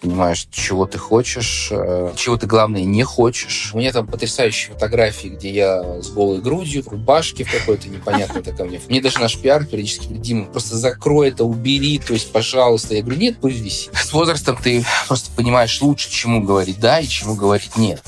понимаешь, чего ты хочешь, э, чего ты, главное, не хочешь. У меня там потрясающие фотографии, где я с голой грудью, в рубашке в какой-то непонятной такой. Мне, мне даже наш пиар периодически говорит, Дима, просто закрой это, убери, то есть, пожалуйста. Я говорю, нет, пусть висит. С возрастом ты просто понимаешь лучше, чему говорить да и чему говорить нет.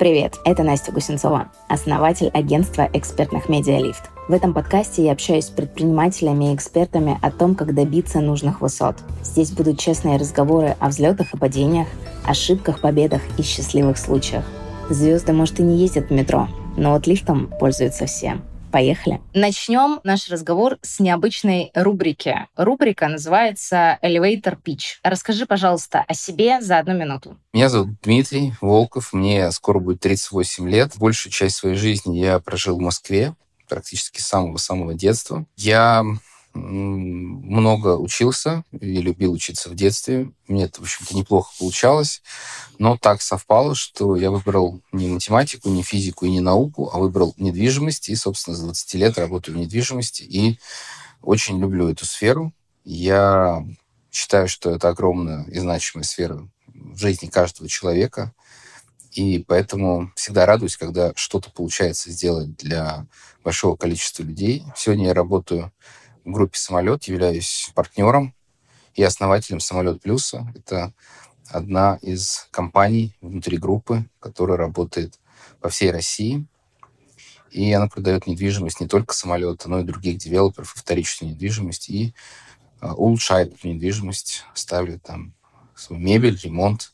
Привет, это Настя Гусенцова, основатель агентства экспертных медиалифт. В этом подкасте я общаюсь с предпринимателями и экспертами о том, как добиться нужных высот. Здесь будут честные разговоры о взлетах и падениях, ошибках, победах и счастливых случаях. Звезды, может, и не ездят в метро, но вот лифтом пользуются все. Поехали. Начнем наш разговор с необычной рубрики. Рубрика называется Elevator Pitch. Расскажи, пожалуйста, о себе за одну минуту. Меня зовут Дмитрий Волков, мне скоро будет 38 лет. Большую часть своей жизни я прожил в Москве, практически с самого-самого детства. Я много учился и любил учиться в детстве. Мне это, в общем-то, неплохо получалось. Но так совпало, что я выбрал не математику, не физику и не науку, а выбрал недвижимость. И, собственно, с 20 лет работаю в недвижимости. И очень люблю эту сферу. Я считаю, что это огромная и значимая сфера в жизни каждого человека. И поэтому всегда радуюсь, когда что-то получается сделать для большого количества людей. Сегодня я работаю в группе «Самолет», являюсь партнером и основателем «Самолет Плюса». Это одна из компаний внутри группы, которая работает по всей России. И она продает недвижимость не только самолета, но и других девелоперов, вторичную недвижимость, и а, улучшает эту недвижимость, ставит там свою мебель, ремонт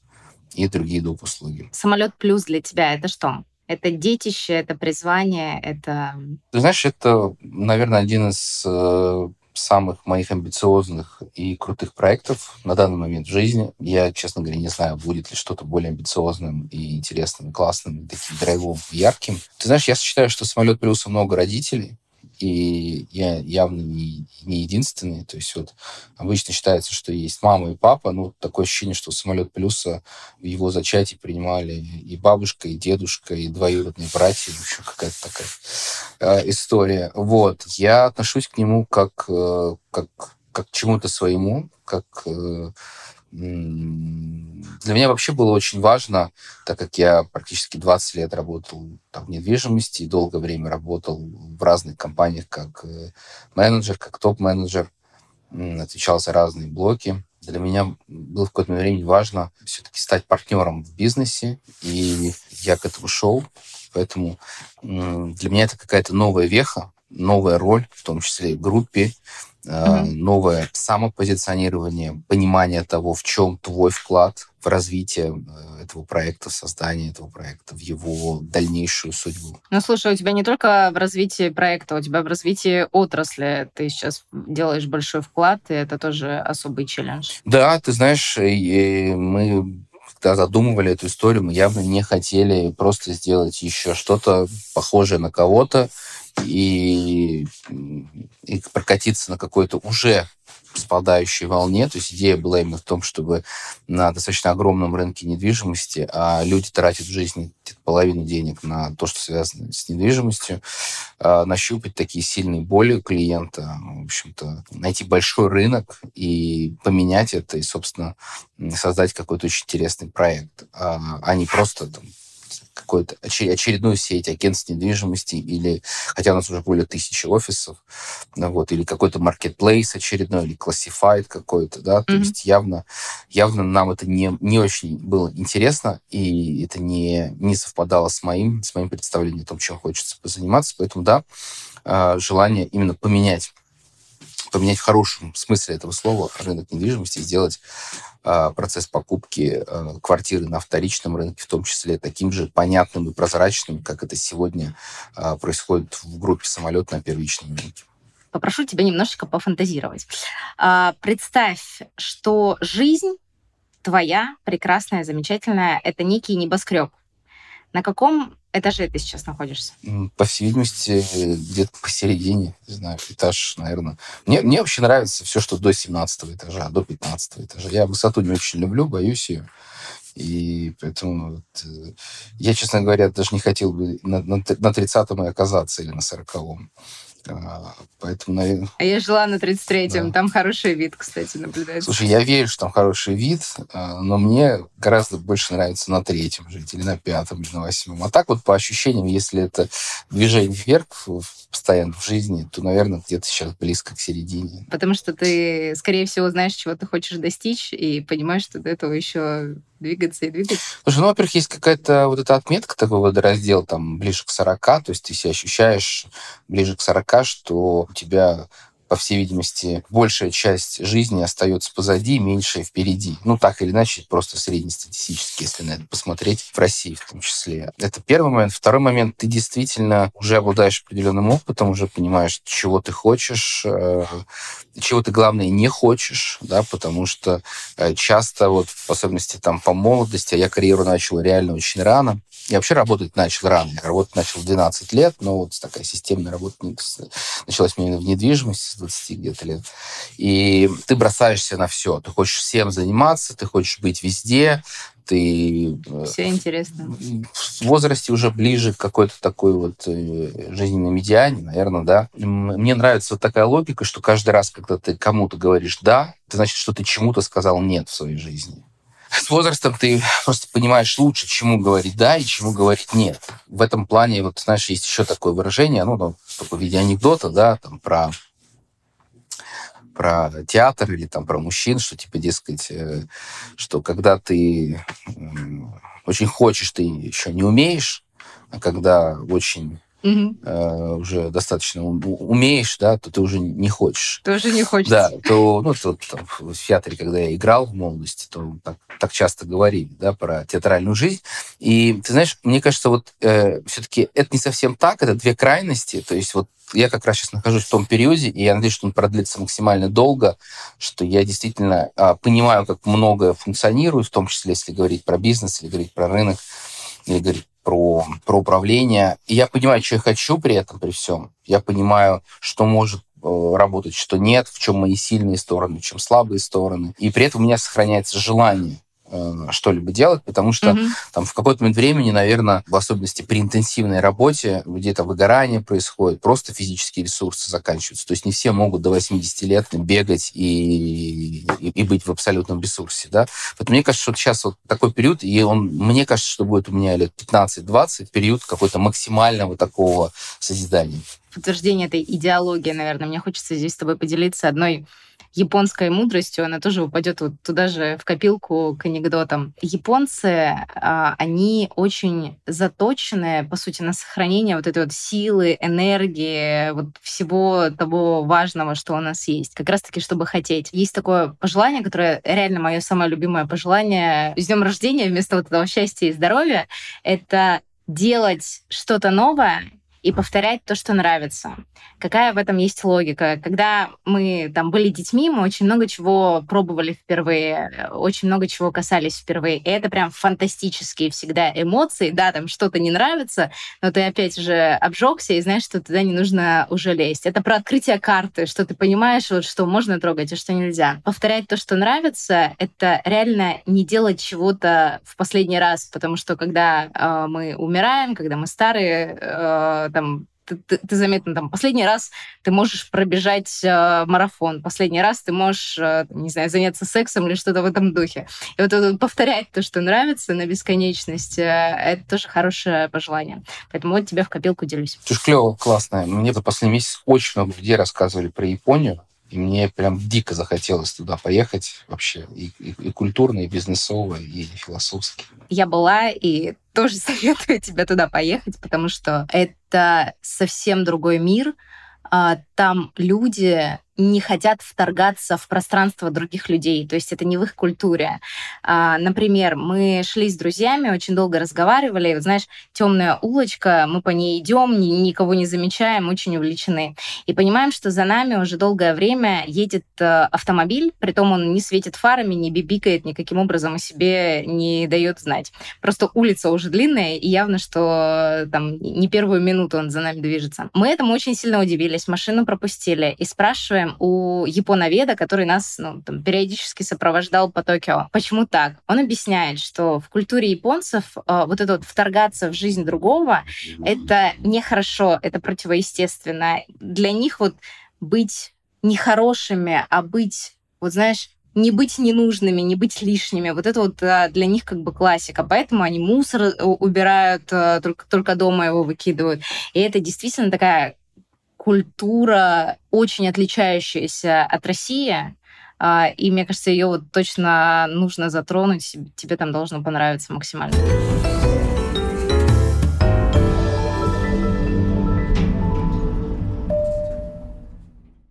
и другие доп. услуги. Самолет плюс для тебя это что? Это детище, это призвание, это... Ты знаешь, это, наверное, один из э, самых моих амбициозных и крутых проектов на данный момент в жизни. Я, честно говоря, не знаю, будет ли что-то более амбициозным и интересным, классным, таким драйвовым, ярким. Ты знаешь, я считаю, что самолет плюса много родителей, и я явно не, не единственный. То есть вот обычно считается, что есть мама и папа. Ну, такое ощущение, что самолет плюса в его зачатии принимали и бабушка, и дедушка, и двоюродные братья. Общем, какая-то такая э, история. Вот. Я отношусь к нему как, э, как, как к чему-то своему, как э, для меня вообще было очень важно, так как я практически 20 лет работал там, в недвижимости и долгое время работал в разных компаниях как э, менеджер, как топ-менеджер, отвечал за разные блоки. Для меня было в какое-то время важно все-таки стать партнером в бизнесе, и я к этому шел. Поэтому для меня это какая-то новая веха, новая роль, в том числе и в группе, mm-hmm. новое самопозиционирование, понимание того, в чем твой вклад в развитие э, этого проекта, в создание этого проекта, в его дальнейшую судьбу. Ну, слушай, у тебя не только в развитии проекта, у тебя в развитии отрасли. Ты сейчас делаешь большой вклад, и это тоже особый челлендж. Да, ты знаешь, мы когда задумывали эту историю, мы явно не хотели просто сделать еще что-то похожее на кого-то, и, и прокатиться на какой-то уже спадающей волне. То есть идея была именно в том, чтобы на достаточно огромном рынке недвижимости, а люди тратят в жизни половину денег на то, что связано с недвижимостью, а, нащупать такие сильные боли клиента, в общем-то, найти большой рынок и поменять это, и, собственно, создать какой-то очень интересный проект, а, а не просто там, какую-то очередную сеть агентств недвижимости или, хотя у нас уже более тысячи офисов, ну вот, или какой-то marketplace очередной, или classified какой-то, да, mm-hmm. то есть явно, явно нам это не, не очень было интересно, и это не, не совпадало с моим, с моим представлением о том, чем хочется позаниматься, поэтому, да, а, желание именно поменять поменять в хорошем смысле этого слова рынок недвижимости, сделать э, процесс покупки э, квартиры на вторичном рынке, в том числе таким же понятным и прозрачным, как это сегодня э, происходит в группе самолет на первичном рынке. Попрошу тебя немножечко пофантазировать. А, представь, что жизнь твоя, прекрасная, замечательная, это некий небоскреб. На каком этаже ты сейчас находишься? По всей видимости, где-то посередине, не знаю, этаж, наверное. Мне, мне вообще нравится все, что до 17 этажа, до 15 этажа. Я высоту не очень люблю, боюсь ее. И поэтому вот, э, я, честно говоря, даже не хотел бы на, на, на 30-м и оказаться или на 40-м. А, поэтому, наверное... А я жила на 33-м, да. там хороший вид, кстати, наблюдается. Слушай, я верю, что там хороший вид, а, но мне гораздо больше нравится на третьем жить, или на пятом, или на восьмом. А так вот по ощущениям, если это движение вверх постоянно в жизни, то, наверное, где-то сейчас близко к середине. Потому что ты, скорее всего, знаешь, чего ты хочешь достичь, и понимаешь, что до этого еще двигаться и двигаться. Слушай, ну, во-первых, есть какая-то вот эта отметка, такой водораздел, там, ближе к 40, то есть ты себя ощущаешь ближе к 40, что у тебя по всей видимости, большая часть жизни остается позади, меньшая впереди. Ну, так или иначе, просто среднестатистически, если на это посмотреть, в России в том числе. Это первый момент. Второй момент, ты действительно уже обладаешь определенным опытом, уже понимаешь, чего ты хочешь, э, чего ты, главное, не хочешь, да, потому что э, часто, вот, в особенности там по молодости, а я карьеру начал реально очень рано, я вообще работать начал рано. Я работать начал в 12 лет, но вот такая системная работа началась именно в недвижимости с 20 где-то лет. И ты бросаешься на все. Ты хочешь всем заниматься, ты хочешь быть везде, ты... Э, все интересно. В возрасте уже ближе к какой-то такой вот э, жизненной медиане, наверное, да. Мне нравится вот такая логика, что каждый раз, когда ты кому-то говоришь «да», это значит, что ты чему-то сказал «нет» в своей жизни с возрастом ты просто понимаешь лучше, чему говорить да и чему говорить нет. В этом плане, вот, знаешь, есть еще такое выражение, ну, ну в виде анекдота, да, там, про про театр или там про мужчин, что типа, дескать, э, что когда ты очень хочешь, ты еще не умеешь, а когда очень угу. э, уже достаточно умеешь, да, то ты уже не хочешь. Тоже не хочешь. Да, то, ну, то, там, в театре, когда я играл в молодости, то так, так часто говорили, да, про театральную жизнь. И, ты знаешь, мне кажется, вот э, все-таки это не совсем так, это две крайности, то есть вот я как раз сейчас нахожусь в том периоде, и я надеюсь, что он продлится максимально долго, что я действительно а, понимаю, как многое функционирует, в том числе, если говорить про бизнес, или говорить про рынок, или говорить про, про управление. И я понимаю, что я хочу при этом, при всем. Я понимаю, что может э, работать, что нет, в чем мои сильные стороны, в чем слабые стороны. И при этом у меня сохраняется желание что-либо делать, потому что mm-hmm. там в какой-то момент времени, наверное, в особенности при интенсивной работе, где-то выгорание происходит, просто физические ресурсы заканчиваются. То есть не все могут до 80 лет бегать и, и, и быть в абсолютном ресурсе. Да? Вот мне кажется, что сейчас вот такой период, и он, мне кажется, что будет у меня лет 15-20, период какой-то максимального такого созидания. Подтверждение этой идеологии, наверное. Мне хочется здесь с тобой поделиться одной японской мудростью, она тоже упадет вот туда же в копилку к анекдотам. Японцы, а, они очень заточены, по сути, на сохранение вот этой вот силы, энергии, вот всего того важного, что у нас есть. Как раз-таки, чтобы хотеть. Есть такое пожелание, которое реально мое самое любимое пожелание. С днем рождения вместо вот этого счастья и здоровья — это делать что-то новое и повторять то, что нравится. Какая в этом есть логика? Когда мы там были детьми, мы очень много чего пробовали впервые, очень много чего касались впервые. И это прям фантастические всегда эмоции. Да, там что-то не нравится, но ты опять же обжегся и знаешь, что туда не нужно уже лезть. Это про открытие карты, что ты понимаешь, вот, что можно трогать, а что нельзя. Повторять то, что нравится, это реально не делать чего-то в последний раз, потому что когда э, мы умираем, когда мы старые, э, там ты, ты, ты заметно там последний раз ты можешь пробежать э, марафон, последний раз ты можешь, э, не знаю, заняться сексом или что-то в этом духе. И вот, вот повторять то, что нравится на бесконечность, э, это тоже хорошее пожелание. Поэтому вот тебе в копилку делюсь. Слушай, клево, классно. Мне за последний месяц очень много людей рассказывали про Японию. И мне прям дико захотелось туда поехать вообще и, и, и культурно, и бизнесово, и философски. Я была и тоже советую тебе туда поехать, потому что это совсем другой мир. А, там люди не хотят вторгаться в пространство других людей, то есть это не в их культуре. А, например, мы шли с друзьями, очень долго разговаривали, вот, знаешь, темная улочка, мы по ней идем, ни, никого не замечаем, очень увлечены. И понимаем, что за нами уже долгое время едет э, автомобиль, притом он не светит фарами, не бибикает, никаким образом о себе не дает знать. Просто улица уже длинная, и явно, что э, там не первую минуту он за нами движется. Мы этому очень сильно удивились, машину пропустили и спрашиваем, спрашиваем у японоведа, который нас ну, там, периодически сопровождал по Токио. Почему так? Он объясняет, что в культуре японцев э, вот это вот вторгаться в жизнь другого, это нехорошо, это противоестественно. Для них вот быть нехорошими, а быть, вот знаешь, не быть ненужными, не быть лишними. Вот это вот а, для них как бы классика. Поэтому они мусор э, убирают, а, только, только дома его выкидывают. И это действительно такая культура, очень отличающаяся от России. А, и мне кажется, ее вот точно нужно затронуть. Тебе там должно понравиться максимально.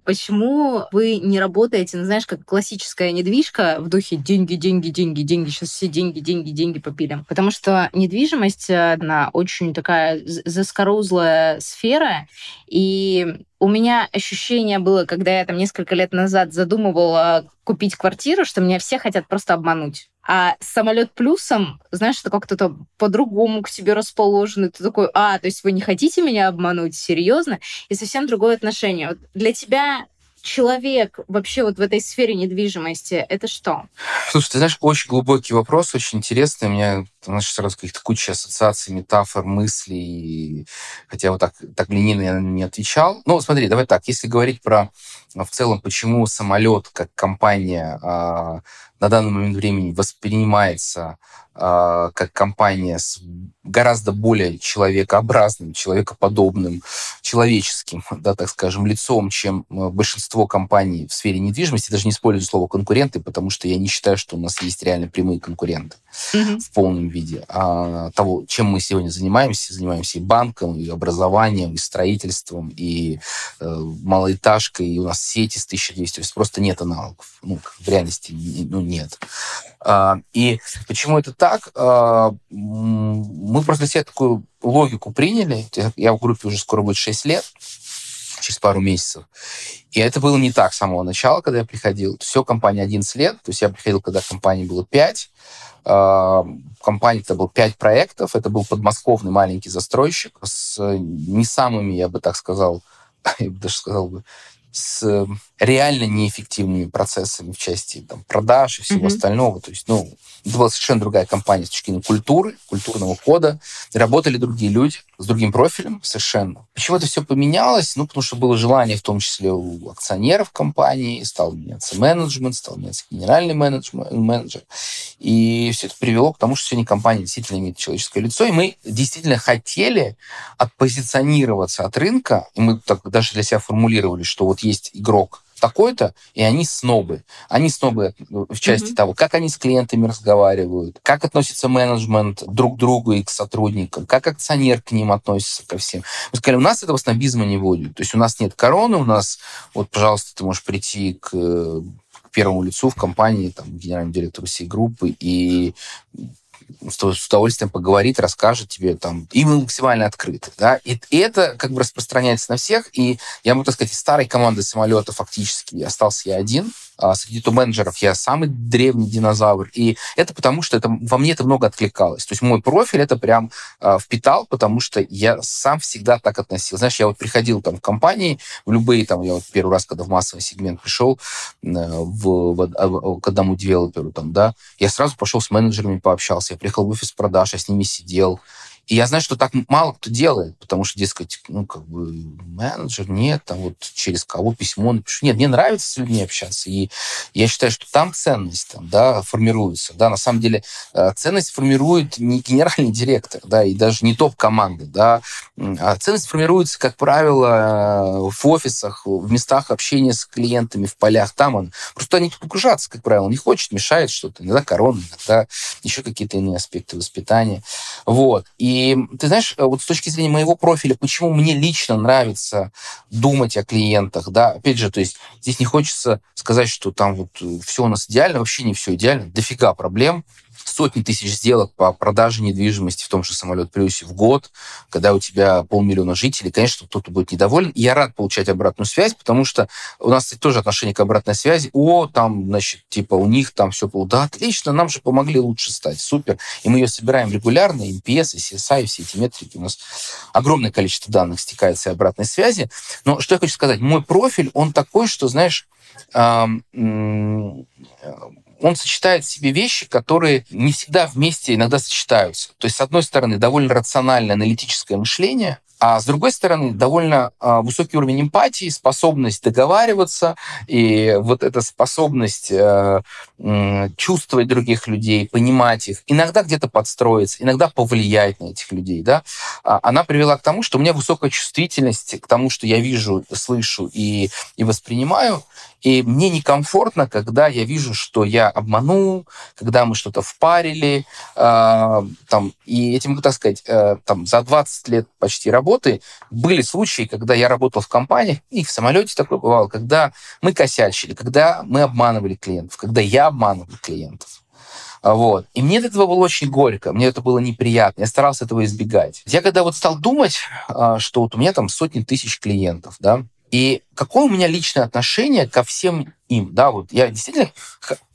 Почему вы не работаете, ну, знаешь, как классическая недвижка в духе деньги, деньги, деньги, деньги, сейчас все деньги, деньги, деньги попилим? Потому что недвижимость, э, она очень такая заскорузлая сфера, и у меня ощущение было, когда я там несколько лет назад задумывала купить квартиру, что меня все хотят просто обмануть. А самолет плюсом, знаешь, это как-то по-другому к тебе расположено. Ты такой, а, то есть вы не хотите меня обмануть, серьезно? И совсем другое отношение. Вот для тебя человек вообще вот в этой сфере недвижимости, это что? Слушай, ты знаешь, очень глубокий вопрос, очень интересный. У знаешь, сразу каких-то куча ассоциаций, метафор, мыслей. Хотя вот так, так ленивно я не отвечал. Ну, смотри, давай так, если говорить про в целом, почему самолет как компания а, на данный момент времени воспринимается э, как компания с гораздо более человекообразным, человекоподобным, человеческим, да, так скажем, лицом, чем э, большинство компаний в сфере недвижимости. Даже не использую слово конкуренты, потому что я не считаю, что у нас есть реально прямые конкуренты mm-hmm. в полном виде. А того, чем мы сегодня занимаемся, занимаемся и банком, и образованием, и строительством, и э, малоэтажкой, и у нас сети с 1200, то есть просто нет аналогов. Ну, в реальности ну, нет. А, и почему это так? А, мы просто себя такую логику приняли. Я в группе уже скоро будет 6 лет через пару месяцев. И это было не так с самого начала, когда я приходил. Все, компания 11 лет. То есть я приходил, когда компании было 5. А, компании это было 5 проектов. Это был подмосковный маленький застройщик с не самыми, я бы так сказал, я бы даже сказал бы, с э, реально неэффективными процессами в части там, продаж и всего mm-hmm. остального. То есть, ну, это была совершенно другая компания с точки зрения культуры, культурного кода. Работали другие люди с другим профилем совершенно. Почему это все поменялось? Ну, потому что было желание, в том числе у акционеров компании, стал меняться менеджмент, стал меняться генеральный менеджмент, менеджер. И все это привело к тому, что сегодня компания действительно имеет человеческое лицо, и мы действительно хотели отпозиционироваться от рынка, и мы так даже для себя формулировали, что вот есть игрок такой-то, и они снобы. Они снобы в части mm-hmm. того, как они с клиентами разговаривают, как относится менеджмент друг к другу и к сотрудникам, как акционер к ним относится ко всем. Мы сказали, у нас этого снобизма не будет. То есть у нас нет короны, у нас, вот, пожалуйста, ты можешь прийти к первому лицу в компании, там, генеральному директору всей группы, и с удовольствием поговорит, расскажет тебе там, и мы максимально открыты, да, и, это как бы распространяется на всех, и я могу так сказать, из старой команды самолета фактически остался я один, среди топ-менеджеров я самый древний динозавр. И это потому, что это, во мне это много откликалось. То есть мой профиль это прям э, впитал, потому что я сам всегда так относился. Знаешь, я вот приходил там в компании, в любые там, я вот первый раз, когда в массовый сегмент пришел, э, в, в, в, к одному девелоперу там, да, я сразу пошел с менеджерами пообщался, я приехал в офис продаж, я с ними сидел, и я знаю, что так мало кто делает, потому что, дескать, ну, как бы, менеджер, нет, там вот через кого письмо напишу. Нет, мне нравится с людьми общаться, и я считаю, что там ценность, там, да, формируется, да, на самом деле э, ценность формирует не генеральный директор, да, и даже не топ-команды, да, а ценность формируется, как правило, в офисах, в местах общения с клиентами, в полях, там он, просто они погружаться, как правило, не хочет, мешает что-то, иногда корона, иногда еще какие-то иные аспекты воспитания, вот, и и ты знаешь, э, вот с точки зрения моего профиля, почему мне лично нравится думать о клиентах, да, опять же, то есть здесь не хочется сказать, что там вот э, все у нас идеально, вообще не все идеально, дофига проблем, сотни тысяч сделок по продаже недвижимости в том же самолет плюсе в год, когда у тебя полмиллиона жителей, конечно, кто-то будет недоволен. И я рад получать обратную связь, потому что у нас кстати, тоже отношение к обратной связи. О, там, значит, типа у них там все было. Да, отлично, нам же помогли лучше стать. Супер. И мы ее собираем регулярно, NPS, CSI, все эти метрики. У нас огромное количество данных стекается и обратной связи. Но что я хочу сказать, мой профиль, он такой, что, знаешь, он сочетает в себе вещи, которые не всегда вместе иногда сочетаются. То есть, с одной стороны, довольно рациональное аналитическое мышление, а с другой стороны, довольно э, высокий уровень эмпатии, способность договариваться, и вот эта способность э, чувствовать других людей, понимать их, иногда где-то подстроиться, иногда повлиять на этих людей, да, она привела к тому, что у меня высокая чувствительность к тому, что я вижу, слышу и, и воспринимаю, и мне некомфортно, когда я вижу, что я обманул, когда мы что-то впарили. Э, там, и этим, так сказать, э, там, за 20 лет почти работы были случаи, когда я работал в компаниях, и в самолете такое бывало, когда мы косячили, когда мы обманывали клиентов, когда я обманывал клиентов. Вот. И мне этого было очень горько, мне это было неприятно, я старался этого избегать. Я когда вот стал думать, а, что вот у меня там сотни тысяч клиентов, да, и какое у меня личное отношение ко всем им, да, вот я действительно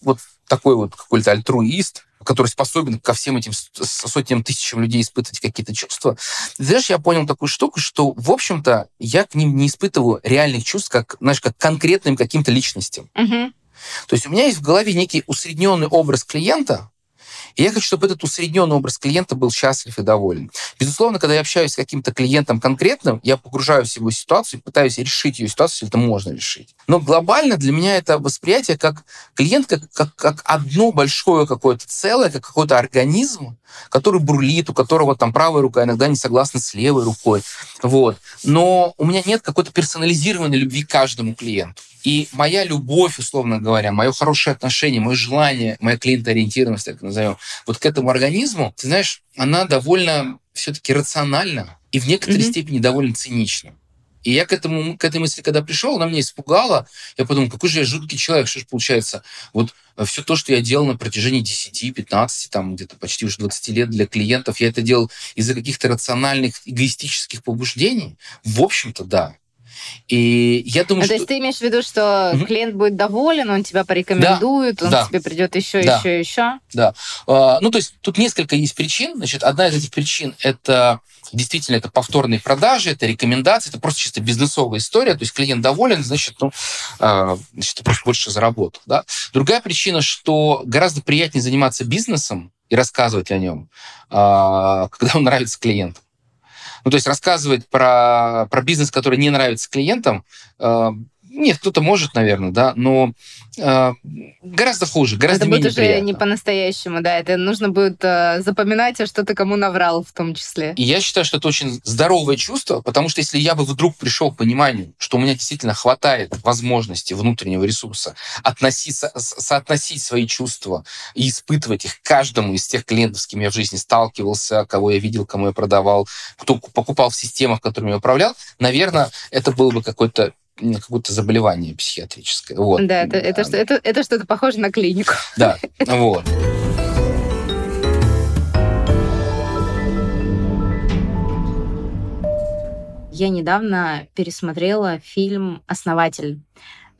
вот такой вот какой-то альтруист, который способен ко всем этим сотням тысячам людей испытывать какие-то чувства. Ты знаешь, я понял такую штуку, что, в общем-то, я к ним не испытываю реальных чувств, как, знаешь, как конкретным каким-то личностям. Угу. То есть у меня есть в голове некий усредненный образ клиента, и я хочу, чтобы этот усредненный образ клиента был счастлив и доволен. Безусловно, когда я общаюсь с каким-то клиентом конкретным, я погружаюсь в его ситуацию и пытаюсь решить ее ситуацию, если это можно решить. Но глобально для меня это восприятие как клиент, как, как, как одно большое какое-то целое, как какой-то организм, который бурлит, у которого там правая рука иногда не согласна с левой рукой. Вот. Но у меня нет какой-то персонализированной любви к каждому клиенту. И моя любовь, условно говоря, мое хорошее отношение, мое желание, моя клиентоориентированность, так назовем, вот к этому организму, ты знаешь, она довольно все-таки рациональна и в некоторой mm-hmm. степени довольно цинична. И я к, этому, к этой мысли, когда пришел, она меня испугала. Я подумал, какой же я жуткий человек, что же получается. Вот все то, что я делал на протяжении 10, 15, там где-то почти уже 20 лет для клиентов, я это делал из-за каких-то рациональных, эгоистических побуждений. В общем-то, да. И я думаю, а что... То есть ты имеешь в виду, что угу. клиент будет доволен, он тебя порекомендует, да, он да. тебе придет еще, да. еще, еще? Да. А, ну, то есть тут несколько есть причин. Значит, одна из этих причин – это действительно это повторные продажи, это рекомендации, это просто чисто бизнесовая история. То есть клиент доволен, значит, ну, а, значит, ты просто больше заработал. Да? Другая причина, что гораздо приятнее заниматься бизнесом и рассказывать о нем, а, когда он нравится клиентам. Ну, то есть рассказывать про, про бизнес, который не нравится клиентам, э, нет, кто-то может, наверное, да, но э, гораздо хуже, гораздо это менее будет уже не по-настоящему, да, это нужно будет э, запоминать, а что ты кому наврал в том числе. И я считаю, что это очень здоровое чувство, потому что если я бы вдруг пришел к пониманию, что у меня действительно хватает возможности внутреннего ресурса относиться, соотносить свои чувства и испытывать их каждому из тех клиентов, с кем я в жизни сталкивался, кого я видел, кому я продавал, кто покупал в системах, которыми я управлял, наверное, это было бы какой-то какое-то заболевание психиатрическое. Вот. Да, это, это, что, это, это что-то похоже на клинику. Да, вот. Я недавно пересмотрела фильм «Основатель»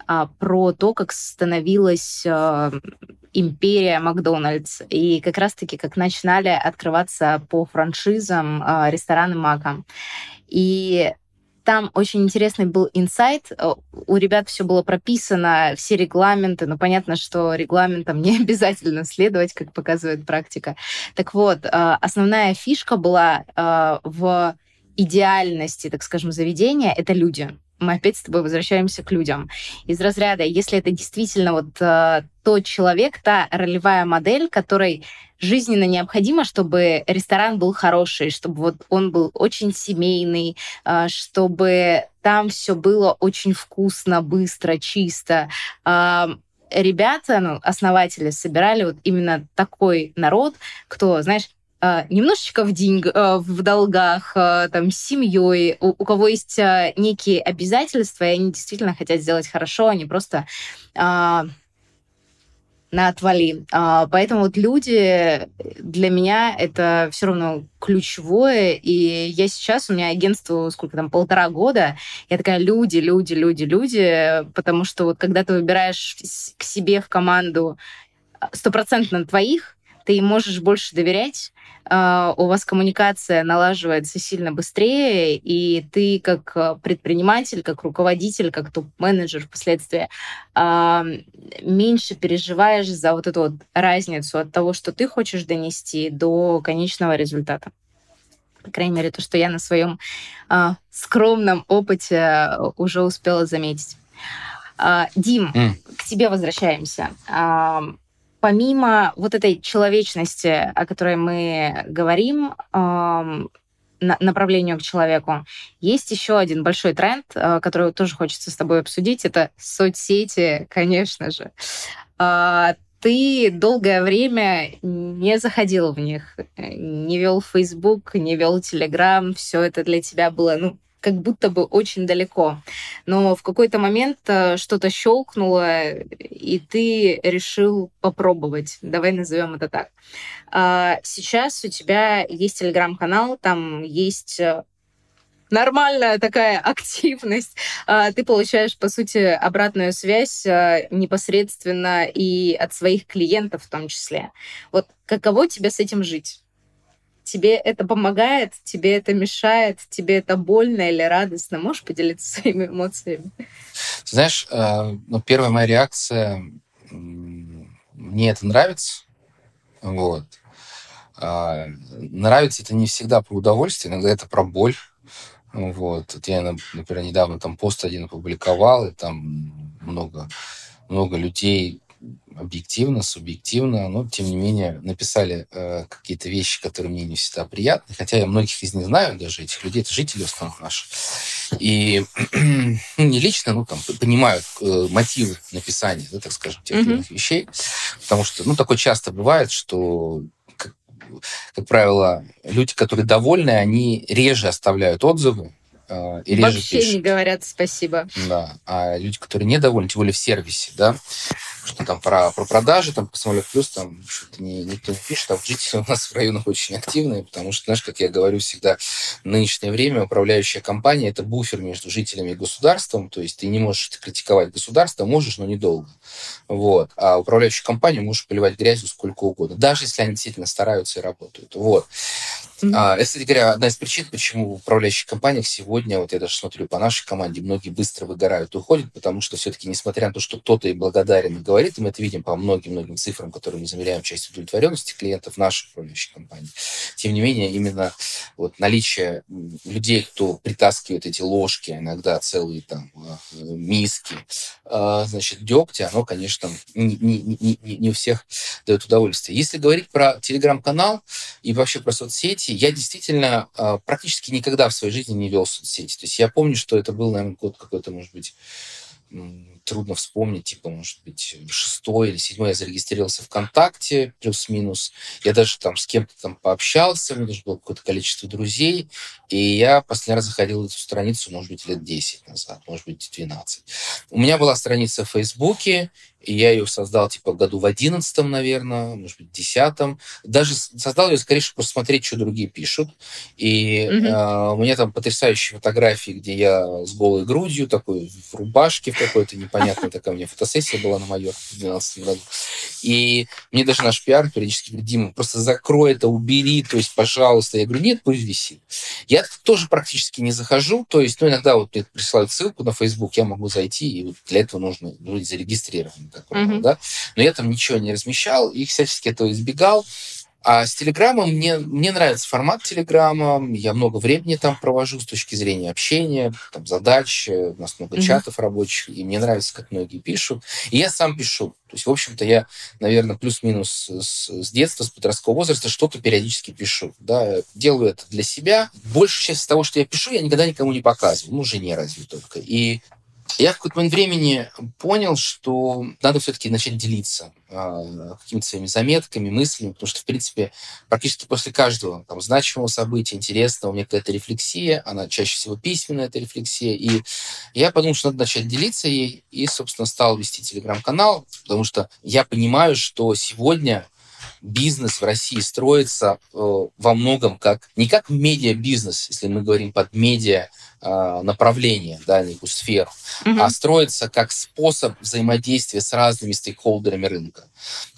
а, про то, как становилась а, империя Макдональдс, и как раз-таки как начинали открываться по франшизам а, рестораны Мака. И там очень интересный был инсайт. Э, у ребят все было прописано, все регламенты. Но понятно, что регламентам не обязательно следовать, как показывает практика. Так вот, э, основная фишка была э, в идеальности, так скажем, заведения — это люди мы опять с тобой возвращаемся к людям. Из разряда, если это действительно вот э, тот человек, та ролевая модель, которой жизненно необходимо, чтобы ресторан был хороший, чтобы вот он был очень семейный, а, чтобы там все было очень вкусно, быстро, чисто а, ребята, ну, основатели собирали вот именно такой народ, кто, знаешь, немножечко в, деньг, в долгах, там, с семьей, у, у кого есть некие обязательства, и они действительно хотят сделать хорошо, они просто на отвали. А, поэтому вот люди для меня это все равно ключевое. И я сейчас, у меня агентство сколько там, полтора года, я такая, люди, люди, люди, люди, потому что вот когда ты выбираешь к себе в команду стопроцентно твоих, ты можешь больше доверять, а, у вас коммуникация налаживается сильно быстрее, и ты как а, предприниматель, как руководитель, как топ-менеджер впоследствии а, меньше переживаешь за вот эту вот разницу от того, что ты хочешь донести, до конечного результата. По крайней мере, то, что я на своем скромном опыте уже успела заметить. Дим, mm. к тебе возвращаемся помимо вот этой человечности, о которой мы говорим, направлению к человеку. Есть еще один большой тренд, э, который тоже хочется с тобой обсудить. Это соцсети, конечно же. А, ты долгое время не заходил в них, э, не вел Facebook, не вел Telegram. Все это для тебя было, ну, как будто бы очень далеко. Но в какой-то момент э, что-то щелкнуло, и ты решил попробовать. Давай назовем это так. А, сейчас у тебя есть телеграм-канал, там есть э, нормальная такая активность. А, ты получаешь, по сути, обратную связь э, непосредственно и от своих клиентов в том числе. Вот каково тебе с этим жить? Тебе это помогает, тебе это мешает, тебе это больно или радостно? Можешь поделиться своими эмоциями? Знаешь, э, ну, первая моя реакция, мне это нравится, вот. А, нравится это не всегда про удовольствие, иногда это про боль. Вот. вот я, например, недавно там пост один опубликовал, и там много, много людей объективно, субъективно, но тем не менее написали э, какие-то вещи, которые мне не всегда приятны, хотя я многих из них знаю, даже этих людей, это жители основных наших. И ну, не лично, ну там понимают э, мотивы написания, да, так скажем, тех mm-hmm. вещей, потому что, ну, такое часто бывает, что как, как правило, люди, которые довольны, они реже оставляют отзывы, э, и реже Вообще пишут. не говорят спасибо. Да, а люди, которые недовольны, тем более в сервисе, да, что там про, про продажи, там по самолет плюс, там что-то не, никто не пишет, а вот жители у нас в районах очень активные, потому что, знаешь, как я говорю всегда, в нынешнее время управляющая компания – это буфер между жителями и государством, то есть ты не можешь критиковать государство, можешь, но недолго. Вот. А управляющую компанию можешь поливать грязью сколько угодно, даже если они действительно стараются и работают. Вот. Mm-hmm. А, это, кстати говоря, одна из причин, почему в управляющих компаниях сегодня, вот я даже смотрю по нашей команде, многие быстро выгорают и уходят, потому что все-таки, несмотря на то, что кто-то и благодарен и говорит, и мы это видим по многим-многим цифрам, которые мы замеряем часть удовлетворенности клиентов наших управляющих компаний, тем не менее, именно вот наличие людей, кто притаскивает эти ложки, иногда целые там а, миски, а, значит, дегтя, оно, конечно, не, не, не, не у всех дает удовольствие. Если говорить про телеграм-канал и вообще про соцсети, я действительно э, практически никогда в своей жизни не вел соцсети. То есть я помню, что это был, наверное, год какой-то, может быть, трудно вспомнить, типа, может быть, шестой или седьмой я зарегистрировался ВКонтакте, плюс-минус. Я даже там с кем-то там пообщался, у меня даже было какое-то количество друзей, и я последний раз заходил в эту страницу, может быть, лет 10 назад, может быть, 12. У меня была страница в Фейсбуке, и я ее создал, типа, году в одиннадцатом, наверное, может быть, десятом. Даже создал ее, скорее, чтобы посмотреть, что другие пишут. И mm-hmm. э, у меня там потрясающие фотографии, где я с голой грудью, такой в рубашке в какой-то непонятной такая у меня фотосессия была на Майорке в 2012 году. И мне даже наш пиар периодически говорит, Дима, просто закрой это, убери, то есть, пожалуйста. Я говорю, нет, пусть висит. Я тоже практически не захожу, то есть, ну, иногда вот мне присылают ссылку на Facebook, я могу зайти, и вот для этого нужно быть зарегистрированным такой, mm-hmm. да. Но я там ничего не размещал и всячески этого избегал. А с Телеграмом мне, мне нравится формат Телеграма, я много времени там провожу с точки зрения общения, там задач, у нас много mm-hmm. чатов рабочих, и мне нравится, как многие пишут. И я сам пишу. То есть, в общем-то, я, наверное, плюс-минус с, с детства, с подросткового возраста что-то периодически пишу. Да, делаю это для себя. Большая часть того, что я пишу, я никогда никому не показываю. Ну, жене разве только. И Я в какой-то момент времени понял, что надо все-таки начать делиться э, какими-то своими заметками, мыслями, потому что, в принципе, практически после каждого там, значимого события, интересного, у меня какая-то рефлексия, она чаще всего письменная, эта рефлексия, и я подумал, что надо начать делиться ей, и, собственно, стал вести телеграм-канал, потому что я понимаю, что сегодня бизнес в России строится э, во многом как не как медиа-бизнес, если мы говорим под медиа направление, да, некую сферу, mm-hmm. а строится как способ взаимодействия с разными стейкхолдерами рынка.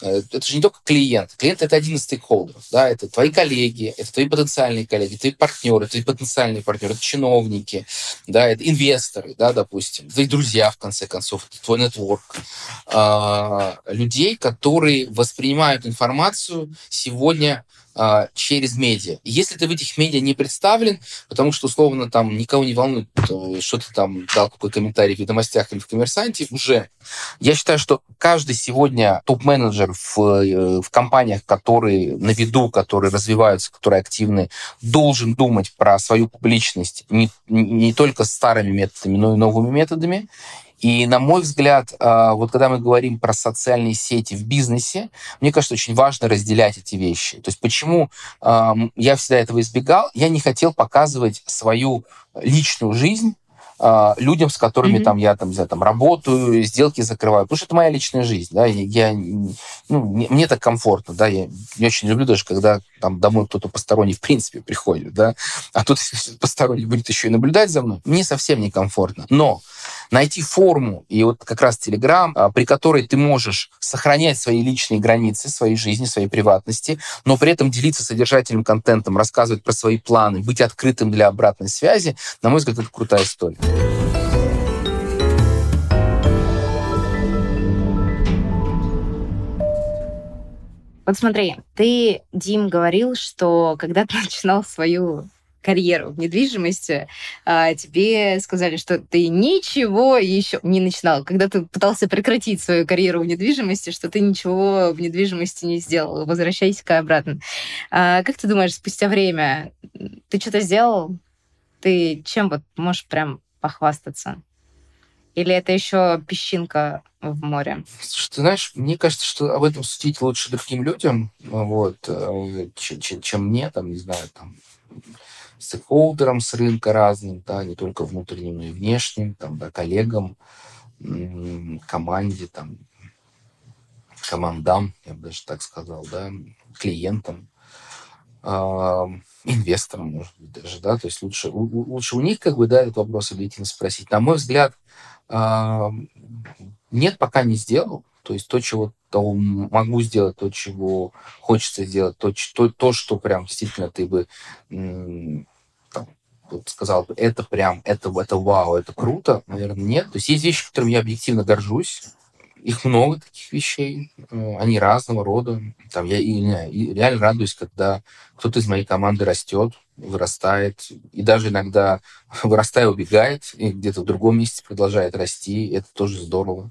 Э, это же не только клиент. Клиент — это один из стейкхолдеров. Да? Это твои коллеги, это твои потенциальные коллеги, твои партнеры, твои потенциальные партнеры, это чиновники, да, это инвесторы, да, допустим, твои друзья, в конце концов, это твой нетворк. А, людей, которые воспринимают информацию сегодня а, через медиа. если ты в этих медиа не представлен, потому что, условно, там никого не волнует, что ты там дал какой комментарий в «Ведомостях» или в «Коммерсанте», уже. Я считаю, что каждый сегодня топ-менеджер в, э, в компаниях, которые на виду, которые развиваются, которые активны, должен думать про свою публичность не, не только старыми методами, но и новыми методами. И, на мой взгляд, а, вот когда мы говорим про социальные сети в бизнесе, мне кажется, очень важно разделять эти вещи. То есть почему я всегда этого избегал? Я не хотел показывать свою личную жизнь а, людям, с которыми mm-hmm. там я там, знаю, там работаю, сделки закрываю, потому что это моя личная жизнь, да, я, ну, мне, мне так комфортно, да, я не очень люблю даже, когда там домой кто-то посторонний в принципе приходит, да, а тут посторонний будет еще и наблюдать за мной, мне совсем некомфортно. Но найти форму, и вот как раз Telegram, а, при которой ты можешь сохранять свои личные границы, своей жизни, своей приватности, но при этом делиться содержательным контентом, рассказывать про свои планы, быть открытым для обратной связи, на мой взгляд, это крутая история. Вот смотри, ты, Дим, говорил, что когда ты начинал свою карьеру в недвижимости, а, тебе сказали, что ты ничего еще не начинал. Когда ты пытался прекратить свою карьеру в недвижимости, что ты ничего в недвижимости не сделал. Возвращайся-ка обратно. А, как ты думаешь, спустя время ты что-то сделал? Ты чем вот можешь прям похвастаться? Или это еще песчинка в море? Ты знаешь, мне кажется, что об этом судить лучше другим людям, вот, э, чем, чем мне, там, не знаю, там, стейкхолдерам с рынка разным, да, не только внутренним, но и внешним, там, да, коллегам, команде, там, командам, я бы даже так сказал, да, клиентам, инвесторам, может быть, даже, да, то есть лучше, лучше у них, как бы, да, этот вопрос объективно спросить. На мой взгляд, нет, пока не сделал, то есть то, чего то могу сделать, то, чего хочется сделать, то, то, то что прям действительно ты бы вот сказал это прям, это, это вау, это круто, наверное, нет. То есть есть вещи, которыми я объективно горжусь. Их много таких вещей, э, они разного рода. Там я и, и реально радуюсь, когда кто-то из моей команды растет, вырастает, и даже иногда вырастая убегает, и где-то в другом месте продолжает расти. Это тоже здорово.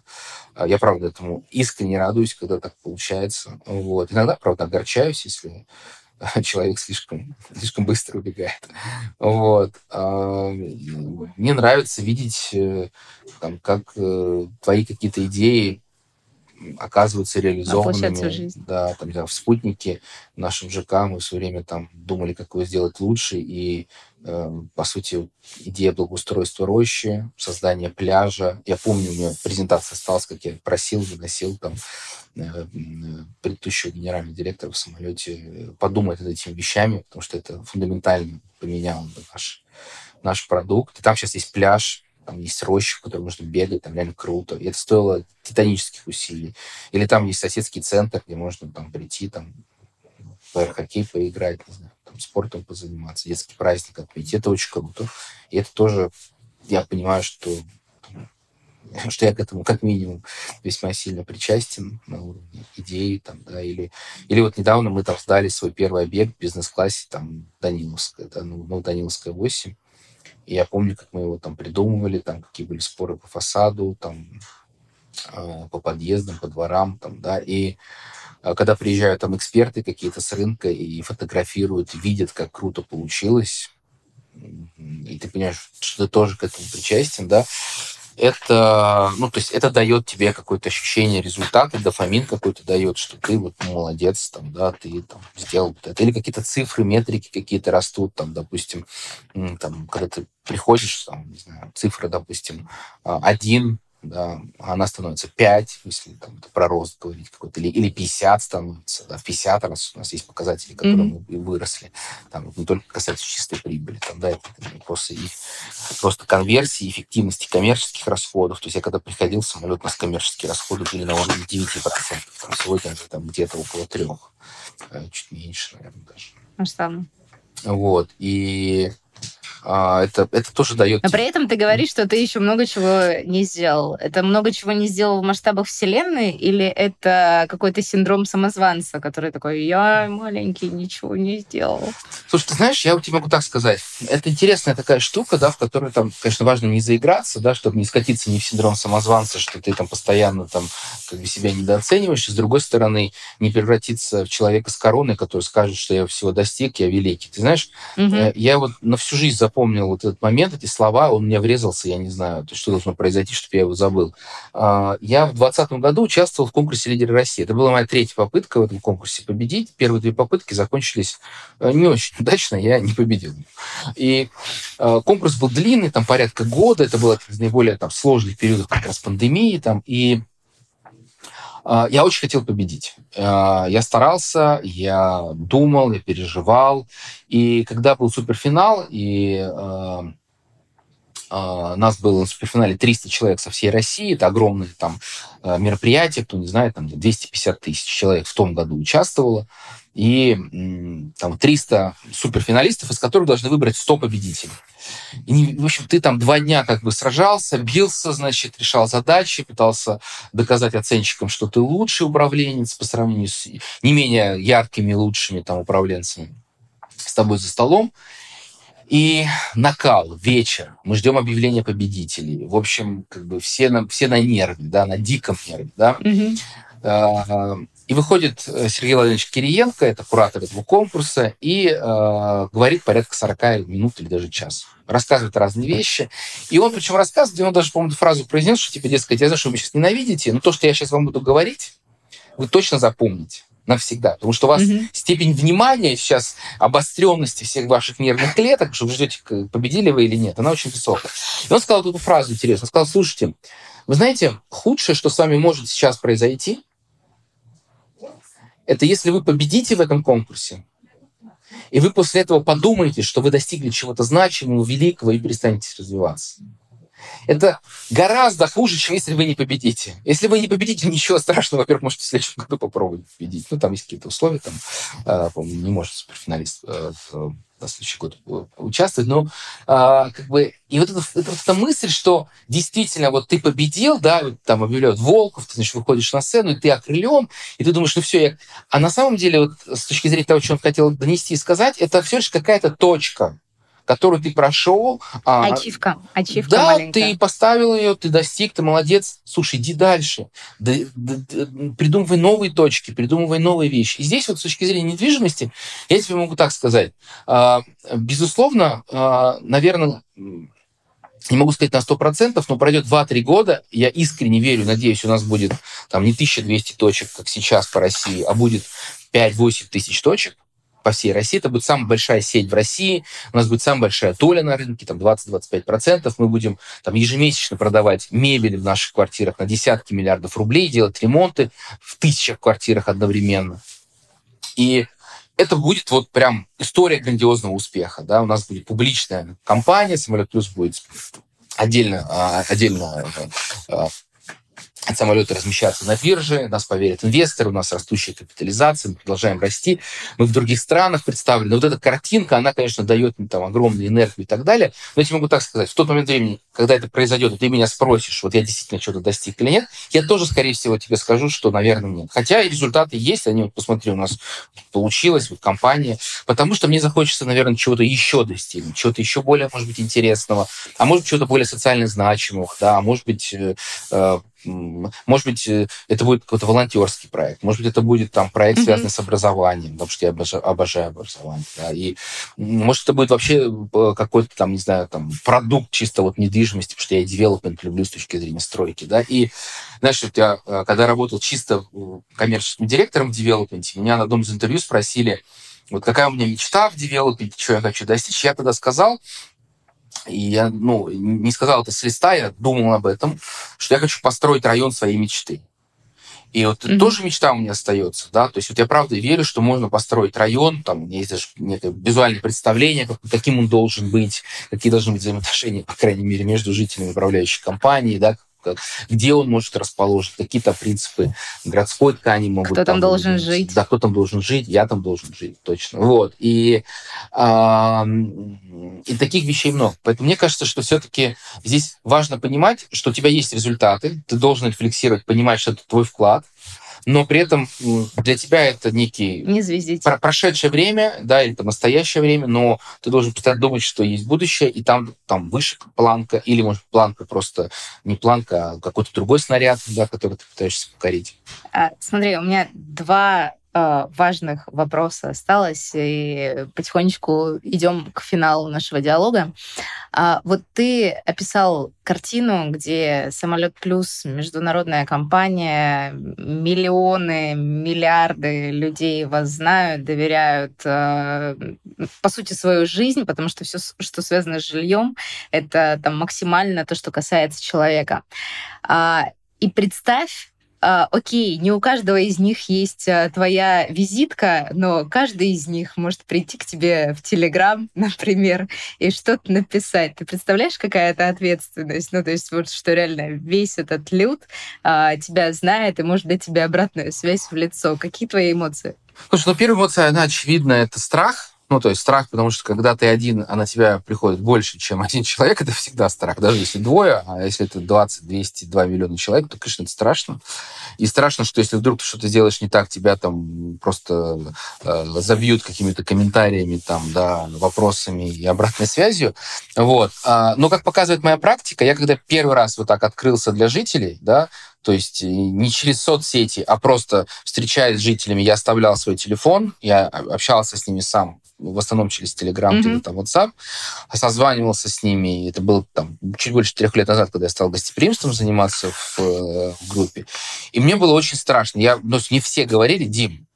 А я, правда, этому искренне радуюсь, когда так получается. Вот. Иногда, правда, огорчаюсь, если человек слишком, слишком быстро убегает. Вот. А, мне нравится видеть, э, там, как э, твои какие-то идеи оказываются реализованными. Да, там, да, в спутнике в нашем ЖК мы все время там думали, как его сделать лучше, и по сути идея благоустройства рощи, создание пляжа. Я помню, у меня презентация осталась, как я просил, выносил там Э, предыдущего генерального директора в самолете подумать над этими вещами, потому что это фундаментально поменяло наш, наш продукт. И там сейчас есть пляж, там есть роща, в которой можно бегать, там реально круто. И это стоило титанических усилий. Или там есть соседский центр, где можно там прийти, там в хоккей поиграть, не знаю, там спортом позаниматься, детский праздник отметить. Это очень круто. И это тоже, я понимаю, что что я к этому как минимум весьма сильно причастен на уровне идеи, там, да, или, или вот недавно мы там сдали свой первый объект в бизнес-классе, там, Даниловская, да, ну, ну, Даниловская 8, и я помню, как мы его там придумывали, там, какие были споры по фасаду, там, по подъездам, по дворам, там, да, и э, когда приезжают там эксперты какие-то с рынка и фотографируют, видят, как круто получилось, и ты понимаешь, что ты тоже к этому причастен, да, это, ну, то есть это дает тебе какое-то ощущение результата, дофамин какой-то дает, что ты вот молодец, там, да, ты там сделал это. Или какие-то цифры, метрики какие-то растут, там, допустим, там, когда ты приходишь, там, не знаю, цифра, допустим, а, один, да, она становится 5, если там, про рост говорить какой-то, или, или 50 становится, да, в 50 раз у нас есть показатели, которые mm-hmm. мы выросли, там, не только касается чистой прибыли, там, да, это просто, и, просто конверсии, эффективности коммерческих расходов, то есть я когда приходил, самолет у нас коммерческие расходы были на уровне 9%, там, сегодня это там где-то около 3, э, чуть меньше, наверное, даже. Масштабно. Вот, и а, это, это тоже дает... Но при этом ты говоришь, что ты еще много чего не сделал. Это много чего не сделал в масштабах Вселенной, или это какой-то синдром самозванца, который такой, я маленький, ничего не сделал? Слушай, ты знаешь, я тебе могу так сказать. Это интересная такая штука, да, в которой там, конечно, важно не заиграться, да, чтобы не скатиться не в синдром самозванца, что ты там постоянно там как бы себя недооцениваешь, и с другой стороны не превратиться в человека с короной, который скажет, что я всего достиг, я великий. Ты знаешь, угу. я вот на всю жизнь запомнил вот этот момент, эти слова, он мне врезался, я не знаю, что должно произойти, чтобы я его забыл. А, я в 2020 году участвовал в конкурсе «Лидеры России». Это была моя третья попытка в этом конкурсе победить. Первые две попытки закончились э, не очень удачно, я не победил. И э, конкурс был длинный, там порядка года, это было один из наиболее там, сложных периодов как раз пандемии, там, и я очень хотел победить. Я старался, я думал, я переживал. И когда был суперфинал, и э, нас было на суперфинале 300 человек со всей России, это огромное там э, мероприятие, кто не знает, там 250 тысяч человек в том году участвовало, и там 300 суперфиналистов, из которых должны выбрать 100 победителей. И, в общем, ты там два дня как бы сражался, бился, значит, решал задачи, пытался доказать оценщикам, что ты лучший управленец по сравнению с не менее яркими, лучшими там управленцами с тобой за столом. И накал, вечер. Мы ждем объявления победителей. В общем, как бы все на, все на нерве, да, на диком нерве, да. Mm-hmm. И выходит э, Сергей Владимирович Кириенко, это куратор этого конкурса, и э, говорит порядка 40 минут или даже час. Рассказывает разные вещи. И он, причем рассказывает, и он даже, по-моему, фразу произнес, что, типа, дескать, я знаю, что вы сейчас ненавидите, но то, что я сейчас вам буду говорить, вы точно запомните навсегда. Потому что у вас mm-hmm. степень внимания сейчас, обостренности всех ваших нервных клеток, что вы ждете, победили вы или нет, она очень высокая. И он сказал эту фразу интересную. Он сказал, слушайте, вы знаете, худшее, что с вами может сейчас произойти, это если вы победите в этом конкурсе, и вы после этого подумаете, что вы достигли чего-то значимого, великого и перестанете развиваться. Это гораздо хуже, чем если вы не победите. Если вы не победите, ничего страшного. Во-первых, можете в следующем году попробовать победить. Ну, там есть какие-то условия, там, э, по-моему, не может суперфиналист э, на следующий год участвовать. Но а, как бы и вот эта, эта, эта мысль, что действительно вот ты победил, да, вот там объявляют Волков, ты значит выходишь на сцену и ты окрылен, и ты думаешь, ну все, я... а на самом деле вот с точки зрения того, что он хотел донести и сказать, это все лишь какая-то точка которую ты прошел. А, ачивка. Ачивка да, маленькая. ты поставил ее, ты достиг, ты молодец. Слушай, иди дальше. Да, да, да, придумывай новые точки, придумывай новые вещи. И здесь вот с точки зрения недвижимости, я тебе могу так сказать. А, безусловно, а, наверное, не могу сказать на 100%, но пройдет 2-3 года, я искренне верю, надеюсь, у нас будет там не 1200 точек, как сейчас по России, а будет 5-8 тысяч точек, по всей России. Это будет самая большая сеть в России. У нас будет самая большая доля на рынке, там 20-25%. Мы будем там ежемесячно продавать мебель в наших квартирах на десятки миллиардов рублей, делать ремонты в тысячах квартирах одновременно. И это будет вот прям история грандиозного успеха. Да? У нас будет публичная компания, Самолет Плюс будет отдельно, а, отдельно самолеты размещаться на бирже, нас поверят инвесторы, у нас растущая капитализация, мы продолжаем расти, мы в других странах представлены. Вот эта картинка, она, конечно, дает мне там огромную энергию и так далее, но я тебе могу так сказать, в тот момент времени, когда это произойдет, ты меня спросишь, вот я действительно что-то достиг или нет, я тоже, скорее всего, тебе скажу, что, наверное, нет. Хотя и результаты есть, они, вот посмотри, у нас получилось, вот компания, потому что мне захочется, наверное, чего-то еще достигнуть, чего-то еще более, может быть, интересного, а может быть, чего-то более социально значимого, да, а может быть, э, э может быть, э, это будет какой-то волонтерский проект, может быть, это будет там проект, mm-hmm. связанный с образованием, потому что я обожаю, обожаю образование. Да, и может, это будет вообще э, какой-то там, не знаю, там продукт чисто вот недвижимости, потому что я девелопмент люблю с точки зрения стройки, да, и знаешь, вот я, э, когда работал чисто коммерческим директором в девелопменте, меня на одном из интервью спросили, вот какая у меня мечта в девелопменте, что я хочу достичь, я тогда сказал, и я, ну, не сказал это с листа, я думал об этом, что я хочу построить район своей мечты. И вот mm-hmm. тоже мечта у меня остается, да, то есть вот я правда верю, что можно построить район, там есть даже некое визуальное представление, как, каким он должен быть, какие должны быть взаимоотношения, по крайней мере, между жителями управляющей компании, да, где он может расположен, какие-то принципы городской ткани могут... Кто там, там должен быть. жить. Да, кто там должен жить, я там должен жить, точно. Вот. И, э, и таких вещей много. Поэтому мне кажется, что все-таки здесь важно понимать, что у тебя есть результаты, ты должен рефлексировать, понимать, что это твой вклад, но при этом для тебя это некий не звездите. Про прошедшее время, да, или это настоящее время, но ты должен постоянно думать, что есть будущее, и там, там выше планка, или, может, планка просто не планка, а какой-то другой снаряд, да, который ты пытаешься покорить. А, смотри, у меня два важных вопроса осталось, и потихонечку идем к финалу нашего диалога. А, вот ты описал картину, где самолет плюс международная компания, миллионы, миллиарды людей вас знают, доверяют, э, по сути, свою жизнь, потому что все, что связано с жильем, это там максимально то, что касается человека. А, и представь, а, окей, не у каждого из них есть а, твоя визитка, но каждый из них может прийти к тебе в Телеграм, например, и что-то написать. Ты представляешь, какая это ответственность? Ну, то есть вот что реально весь этот люд а, тебя знает и может дать тебе обратную связь в лицо. Какие твои эмоции? Слушай, ну первая эмоция, она очевидна, это страх, ну, то есть страх, потому что когда ты один, а на тебя приходит больше, чем один человек, это всегда страх. Даже если двое, а если это 20, 200, 2 миллиона человек, то, конечно, это страшно. И страшно, что если вдруг ты что-то сделаешь не так, тебя там просто э, забьют какими-то комментариями, там, да, вопросами и обратной связью. Вот. А, но, как показывает моя практика, я когда первый раз вот так открылся для жителей, да, то есть э, не через соцсети, а просто встречаясь с жителями, я оставлял свой телефон, я общался с ними сам в основном через Telegram, mm-hmm. там WhatsApp, созванивался с ними. Это было там чуть больше трех лет назад, когда я стал гостеприимством заниматься в, э, в группе. И мне было очень страшно. Я, ну, не все говорили, Дим,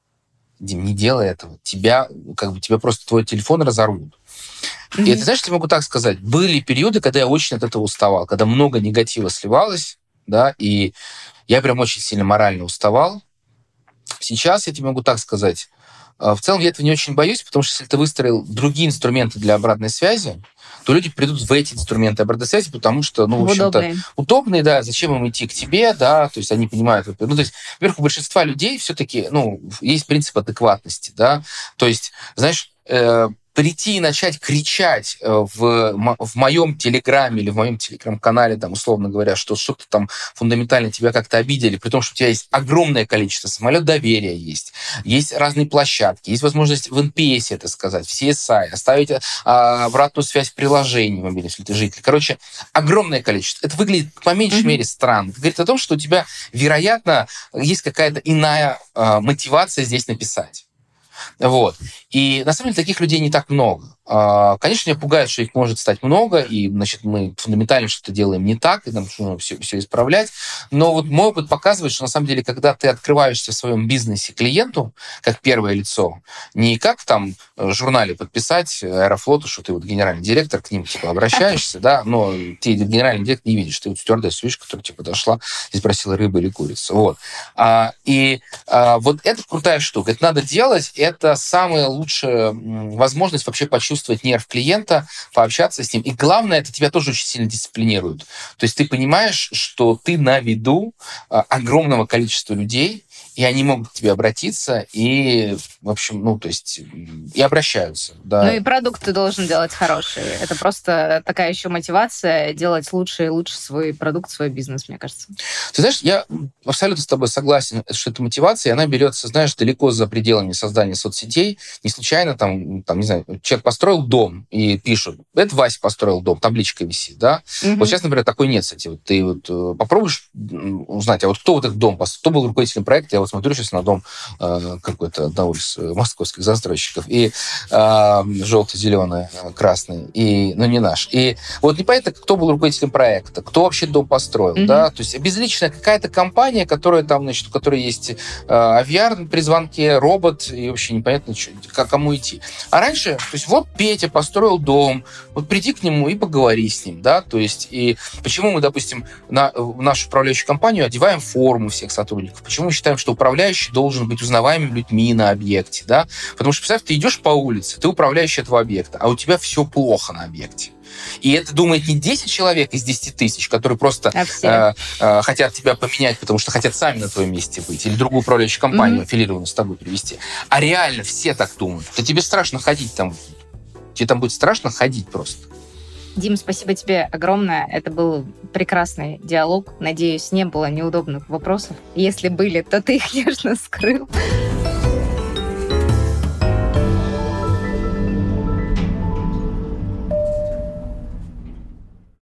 Дим, не делай этого. Тебя, как бы, тебя просто твой телефон разорвут. Mm-hmm. И это, знаешь, я могу так сказать, были периоды, когда я очень от этого уставал, когда много негатива сливалось, да, и я прям очень сильно морально уставал. Сейчас я тебе могу так сказать, а, в целом я этого не очень боюсь, потому что если ты выстроил другие инструменты для обратной связи, то люди придут в эти инструменты обратной связи, потому что, ну, в общем-то, удобные. удобные, да, зачем им идти к тебе, да, то есть они понимают, ну, то есть, во-первых, у большинства людей все-таки, ну, есть принцип адекватности, да, то есть, знаешь, э, прийти и начать кричать э, в, в моем телеграме или в моем телеграм-канале, там, условно говоря, что что-то там фундаментально тебя как-то обидели, при том, что у тебя есть огромное количество самолет доверия есть, есть разные площадки, есть возможность в NPS это сказать, в CSI, оставить а, обратную связь в приложении мобильном, если ты житель. Короче, огромное количество. Это выглядит по меньшей mm-hmm. мере странно. Это говорит о том, что у тебя, вероятно, есть какая-то иная а, мотивация здесь написать. Вот. И на самом деле таких людей не так много. А, конечно, меня пугает, что их может стать много, и, значит, мы фундаментально что-то делаем не так, и нам нужно все, все исправлять. Но вот мой опыт показывает, что на самом деле, когда ты открываешься в своем бизнесе клиенту, как первое лицо, не как там в журнале подписать Аэрофлоту, что ты вот генеральный директор, к ним типа обращаешься, да, но ты генеральный директор не видишь, ты вот стюардесс видишь, которая типа дошла и спросила рыба или курица. Вот. А, и а, вот это крутая штука. Это надо делать, это самая лучшая возможность вообще почувствовать нерв клиента, пообщаться с ним. И главное, это тебя тоже очень сильно дисциплинирует. То есть ты понимаешь, что ты на виду а, огромного количества людей, и они могут к тебе обратиться, и, в общем, ну, то есть, и обращаются. Да. Ну и продукт ты должен делать хороший. Это просто такая еще мотивация делать лучше и лучше свой продукт, свой бизнес, мне кажется. Ты знаешь, я абсолютно с тобой согласен, что это мотивация, и она берется, знаешь, далеко за пределами создания соцсетей. Не случайно там, там не знаю, человек построил дом, и пишут, это Вася построил дом, табличка висит, да? Угу. Вот сейчас, например, такой нет, кстати. Вот ты вот э, попробуешь узнать, а вот кто вот этот дом построил, кто был руководителем проекта, я вот смотрю сейчас на дом э, какой-то одного из э, московских застройщиков, и э, желто-зеленый, э, красный, и, ну, не наш. И вот непонятно, кто был руководителем проекта, кто вообще дом построил, mm-hmm. да, то есть безличная какая-то компания, которая там, значит, у которой есть э, авиар при звонке, робот, и вообще непонятно, что, как, кому идти. А раньше, то есть вот Петя построил дом, вот приди к нему и поговори с ним, да, то есть и почему мы, допустим, на, в нашу управляющую компанию одеваем форму всех сотрудников, почему считаем, что управляющий должен быть узнаваемым людьми на объекте, да? Потому что, представь, ты идешь по улице, ты управляющий этого объекта, а у тебя все плохо на объекте. И это думает не 10 человек из 10 тысяч, которые просто а э, э, хотят тебя поменять, потому что хотят сами на твоем месте быть, или другую управляющую компанию, mm-hmm. аффилированную с тобой привести. А реально все так думают. То тебе страшно ходить там. Тебе там будет страшно ходить просто. Дим, спасибо тебе огромное. Это был прекрасный диалог. Надеюсь, не было неудобных вопросов. Если были, то ты их, конечно, скрыл.